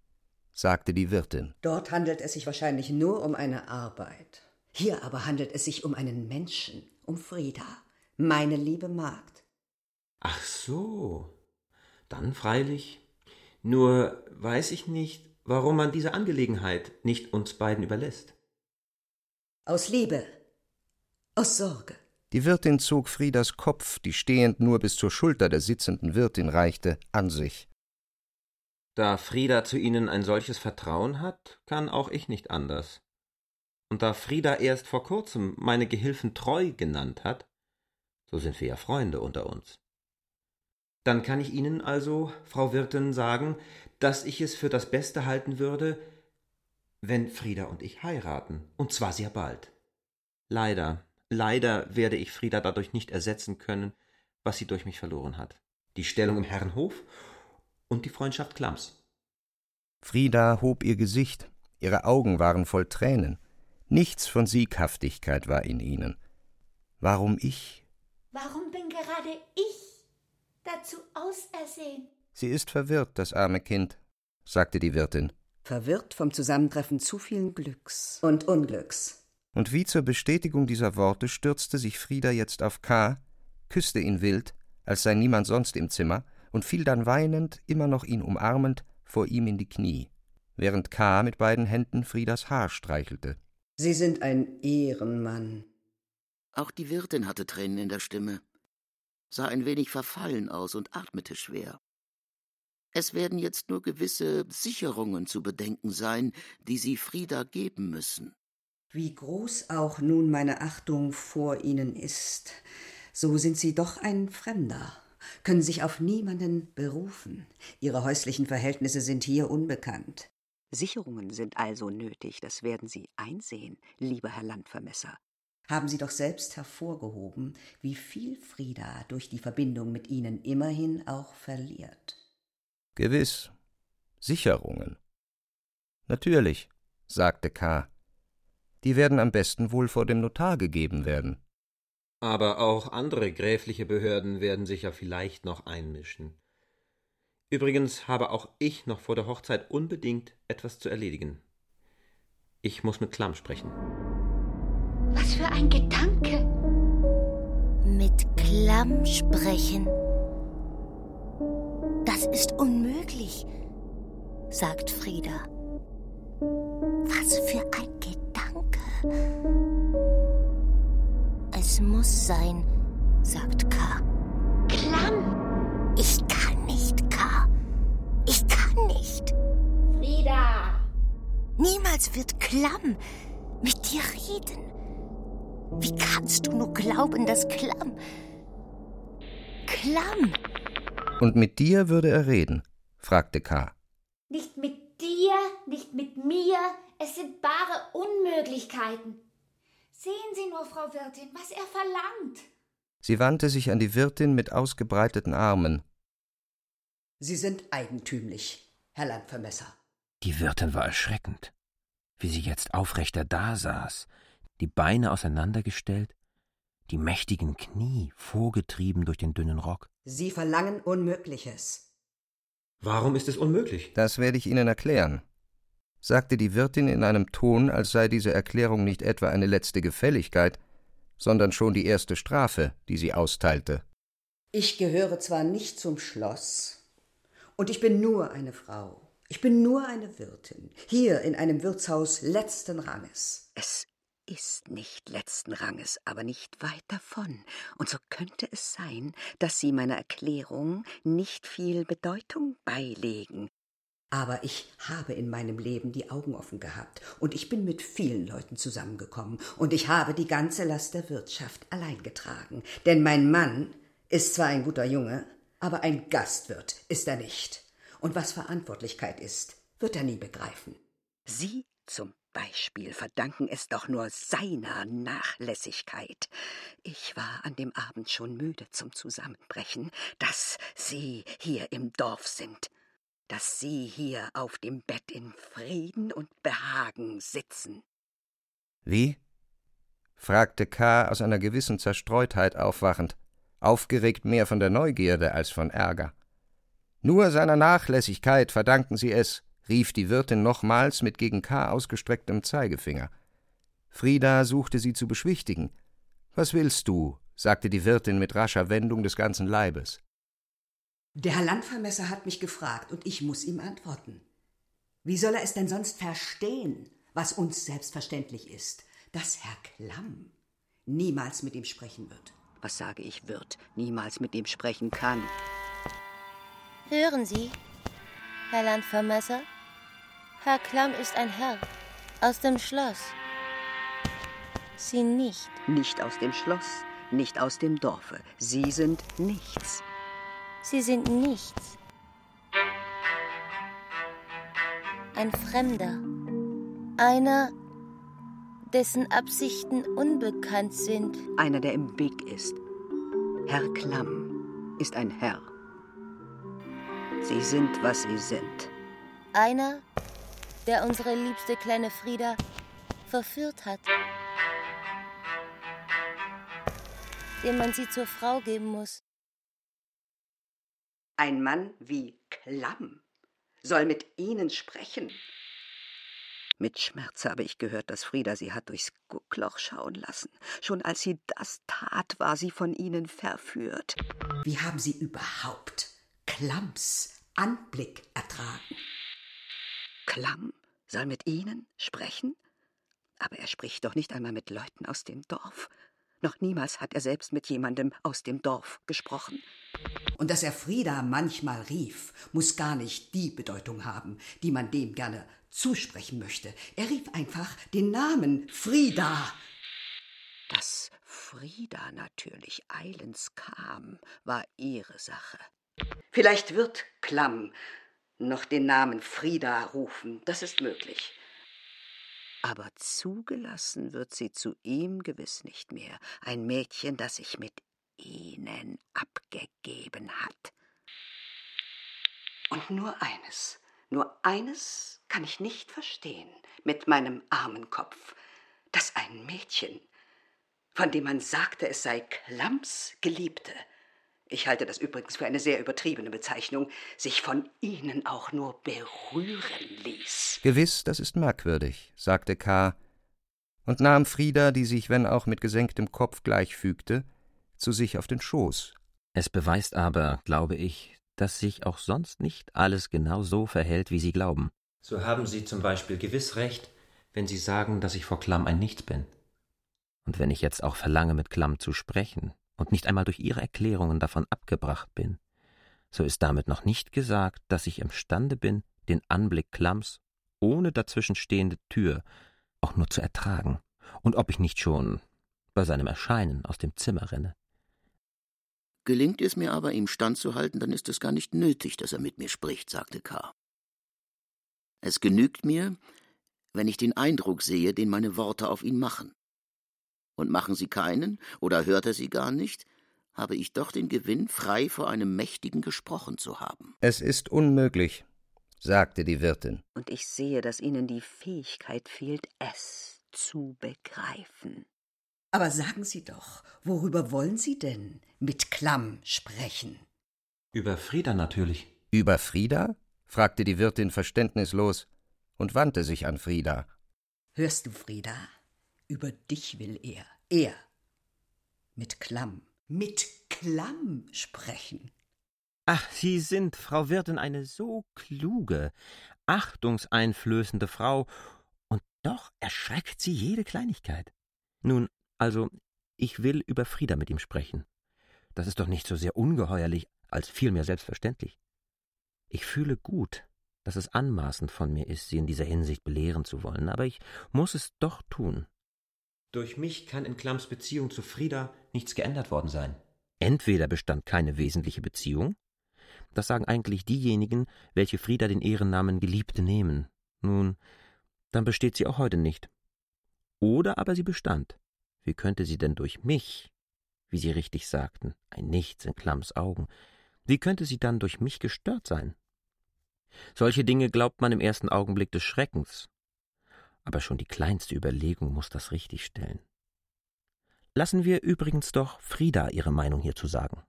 sagte die Wirtin. Dort handelt es sich wahrscheinlich nur um eine Arbeit. Hier aber handelt es sich um einen Menschen, um Frieda, meine liebe Magd. Ach so. Dann freilich. Nur weiß ich nicht, warum man diese Angelegenheit nicht uns beiden überlässt. Aus Liebe. Aus Sorge. Die Wirtin zog Friedas Kopf, die stehend nur bis zur Schulter der sitzenden Wirtin reichte, an sich. Da Frieda zu Ihnen ein solches Vertrauen hat, kann auch ich nicht anders. Und da Frieda erst vor kurzem meine Gehilfen treu genannt hat, so sind wir ja Freunde unter uns. Dann kann ich Ihnen also, Frau Wirtin, sagen, dass ich es für das Beste halten würde, wenn Frieda und ich heiraten, und zwar sehr bald. Leider, leider werde ich Frieda dadurch nicht ersetzen können, was sie durch mich verloren hat. Die Stellung im Herrenhof und die Freundschaft Klams. Frieda hob ihr Gesicht, ihre Augen waren voll Tränen. Nichts von Sieghaftigkeit war in ihnen. Warum ich? Warum bin gerade ich dazu ausersehen? Sie ist verwirrt, das arme Kind, sagte die Wirtin. Verwirrt vom Zusammentreffen zu vielen Glücks und Unglücks. Und wie zur Bestätigung dieser Worte stürzte sich Frieda jetzt auf K., küsste ihn wild, als sei niemand sonst im Zimmer, und fiel dann weinend, immer noch ihn umarmend, vor ihm in die Knie, während K. mit beiden Händen Friedas Haar streichelte. Sie sind ein Ehrenmann. Auch die Wirtin hatte Tränen in der Stimme, sah ein wenig verfallen aus und atmete schwer. Es werden jetzt nur gewisse Sicherungen zu bedenken sein, die Sie Frieda geben müssen. Wie groß auch nun meine Achtung vor Ihnen ist, so sind Sie doch ein Fremder, können sich auf niemanden berufen. Ihre häuslichen Verhältnisse sind hier unbekannt. Sicherungen sind also nötig, das werden Sie einsehen, lieber Herr Landvermesser. Haben Sie doch selbst hervorgehoben, wie viel Frieda durch die Verbindung mit Ihnen immerhin auch verliert. Gewiss. Sicherungen. Natürlich, sagte K. Die werden am besten wohl vor dem Notar gegeben werden. Aber auch andere gräfliche Behörden werden sich ja vielleicht noch einmischen. Übrigens habe auch ich noch vor der Hochzeit unbedingt etwas zu erledigen. Ich muss mit Klamm sprechen. Was für ein Gedanke. Mit Klamm sprechen. Das ist unmöglich, sagt Frieda. Was für ein Gedanke. Es muss sein, sagt K. Klamm! Ich kann nicht, K. Ich kann nicht. Frieda! Niemals wird Klamm mit dir reden. Wie kannst du nur glauben, dass Klamm. Klamm! Und mit dir würde er reden? fragte K. Nicht mit dir, nicht mit mir. Es sind bare Unmöglichkeiten. Sehen Sie nur, Frau Wirtin, was er verlangt. Sie wandte sich an die Wirtin mit ausgebreiteten Armen. Sie sind eigentümlich, Herr Landvermesser. Die Wirtin war erschreckend, wie sie jetzt aufrechter dasaß, die Beine auseinandergestellt, die mächtigen Knie vorgetrieben durch den dünnen Rock. Sie verlangen Unmögliches. Warum ist es unmöglich? Das werde ich Ihnen erklären, sagte die Wirtin in einem Ton, als sei diese Erklärung nicht etwa eine letzte Gefälligkeit, sondern schon die erste Strafe, die sie austeilte. Ich gehöre zwar nicht zum Schloss, und ich bin nur eine Frau. Ich bin nur eine Wirtin, hier in einem Wirtshaus letzten Ranges. Es ist nicht letzten Ranges, aber nicht weit davon. Und so könnte es sein, dass Sie meiner Erklärung nicht viel Bedeutung beilegen. Aber ich habe in meinem Leben die Augen offen gehabt und ich bin mit vielen Leuten zusammengekommen und ich habe die ganze Last der Wirtschaft allein getragen. Denn mein Mann ist zwar ein guter Junge, aber ein Gastwirt ist er nicht. Und was Verantwortlichkeit ist, wird er nie begreifen. Sie zum Beispiel verdanken es doch nur seiner Nachlässigkeit. Ich war an dem Abend schon müde zum Zusammenbrechen, dass Sie hier im Dorf sind, dass Sie hier auf dem Bett in Frieden und Behagen sitzen. Wie? fragte K. aus einer gewissen Zerstreutheit aufwachend, aufgeregt mehr von der Neugierde als von Ärger. Nur seiner Nachlässigkeit verdanken Sie es, rief die Wirtin nochmals mit gegen K. ausgestrecktem Zeigefinger. Frieda suchte sie zu beschwichtigen. Was willst du? sagte die Wirtin mit rascher Wendung des ganzen Leibes. Der Herr Landvermesser hat mich gefragt, und ich muss ihm antworten. Wie soll er es denn sonst verstehen, was uns selbstverständlich ist, dass Herr Klamm niemals mit ihm sprechen wird? Was sage ich wird, niemals mit ihm sprechen kann. Hören Sie, Herr Landvermesser? Herr Klamm ist ein Herr aus dem Schloss. Sie nicht. Nicht aus dem Schloss, nicht aus dem Dorfe. Sie sind nichts. Sie sind nichts. Ein Fremder. Einer, dessen Absichten unbekannt sind. Einer, der im Weg ist. Herr Klamm ist ein Herr. Sie sind, was sie sind. Einer, der unsere liebste kleine Frieda verführt hat. Dem man sie zur Frau geben muss. Ein Mann wie Klamm soll mit Ihnen sprechen. Mit Schmerz habe ich gehört, dass Frieda sie hat durchs Guckloch schauen lassen. Schon als sie das tat, war sie von Ihnen verführt. Wie haben Sie überhaupt Klamms Anblick ertragen? Klamm soll mit Ihnen sprechen? Aber er spricht doch nicht einmal mit Leuten aus dem Dorf. Noch niemals hat er selbst mit jemandem aus dem Dorf gesprochen. Und dass er Frieda manchmal rief, muss gar nicht die Bedeutung haben, die man dem gerne zusprechen möchte. Er rief einfach den Namen Frieda. Dass Frieda natürlich eilends kam, war ihre Sache. Vielleicht wird Klamm noch den Namen Frieda rufen, das ist möglich. Aber zugelassen wird sie zu ihm gewiss nicht mehr, ein Mädchen, das sich mit ihnen abgegeben hat. Und nur eines, nur eines kann ich nicht verstehen mit meinem armen Kopf, dass ein Mädchen, von dem man sagte, es sei Klamms Geliebte, ich halte das übrigens für eine sehr übertriebene Bezeichnung, sich von Ihnen auch nur berühren ließ. Gewiss, das ist merkwürdig, sagte K. und nahm Frieda, die sich, wenn auch mit gesenktem Kopf gleichfügte, zu sich auf den Schoß. Es beweist aber, glaube ich, dass sich auch sonst nicht alles genau so verhält, wie Sie glauben. So haben Sie zum Beispiel gewiss recht, wenn Sie sagen, dass ich vor Klamm ein Nichts bin. Und wenn ich jetzt auch verlange, mit Klamm zu sprechen, und nicht einmal durch ihre Erklärungen davon abgebracht bin, so ist damit noch nicht gesagt, dass ich imstande bin, den Anblick Klamms ohne dazwischenstehende Tür auch nur zu ertragen, und ob ich nicht schon bei seinem Erscheinen aus dem Zimmer renne. Gelingt es mir aber, ihm standzuhalten, dann ist es gar nicht nötig, dass er mit mir spricht, sagte K. Es genügt mir, wenn ich den Eindruck sehe, den meine Worte auf ihn machen. Und machen sie keinen, oder hört er sie gar nicht, habe ich doch den Gewinn, frei vor einem Mächtigen gesprochen zu haben. Es ist unmöglich, sagte die Wirtin. Und ich sehe, dass Ihnen die Fähigkeit fehlt, es zu begreifen. Aber sagen Sie doch, worüber wollen Sie denn mit Klamm sprechen? Über Frieda natürlich. Über Frieda? fragte die Wirtin verständnislos und wandte sich an Frieda. Hörst du, Frieda? Über dich will er, er, mit Klamm, mit Klamm sprechen. Ach, Sie sind, Frau Wirtin, eine so kluge, achtungseinflößende Frau, und doch erschreckt Sie jede Kleinigkeit. Nun, also, ich will über Frieda mit ihm sprechen. Das ist doch nicht so sehr ungeheuerlich, als vielmehr selbstverständlich. Ich fühle gut, dass es anmaßend von mir ist, Sie in dieser Hinsicht belehren zu wollen, aber ich muss es doch tun. Durch mich kann in Klamms Beziehung zu Frieda nichts geändert worden sein. Entweder bestand keine wesentliche Beziehung, das sagen eigentlich diejenigen, welche Frieda den Ehrennamen Geliebte nehmen. Nun, dann besteht sie auch heute nicht. Oder aber sie bestand. Wie könnte sie denn durch mich, wie Sie richtig sagten, ein Nichts in Klamms Augen, wie könnte sie dann durch mich gestört sein? Solche Dinge glaubt man im ersten Augenblick des Schreckens, aber schon die kleinste Überlegung muss das richtigstellen. Lassen wir übrigens doch Frieda ihre Meinung hierzu sagen.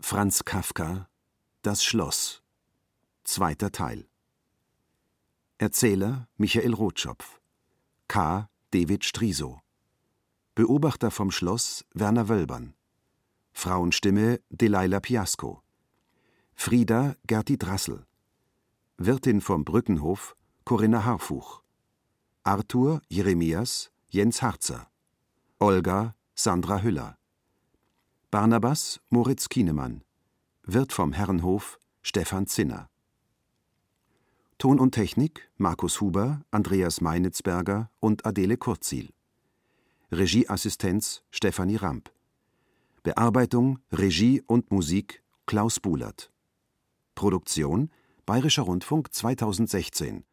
Franz Kafka Das Schloss Zweiter Teil Erzähler Michael Rotschopf K. David Striso Beobachter vom Schloss Werner Wölbern Frauenstimme Delilah Piasco Frieda Gerti Drassel. Wirtin vom Brückenhof Corinna Harfuch. Arthur Jeremias Jens Harzer. Olga Sandra Hüller. Barnabas Moritz Kienemann. Wirt vom Herrenhof Stefan Zinner. Ton und Technik Markus Huber, Andreas Meinitzberger und Adele Kurzil. Regieassistenz Stefanie Ramp. Bearbeitung, Regie und Musik Klaus Bulert Produktion Bayerischer Rundfunk 2016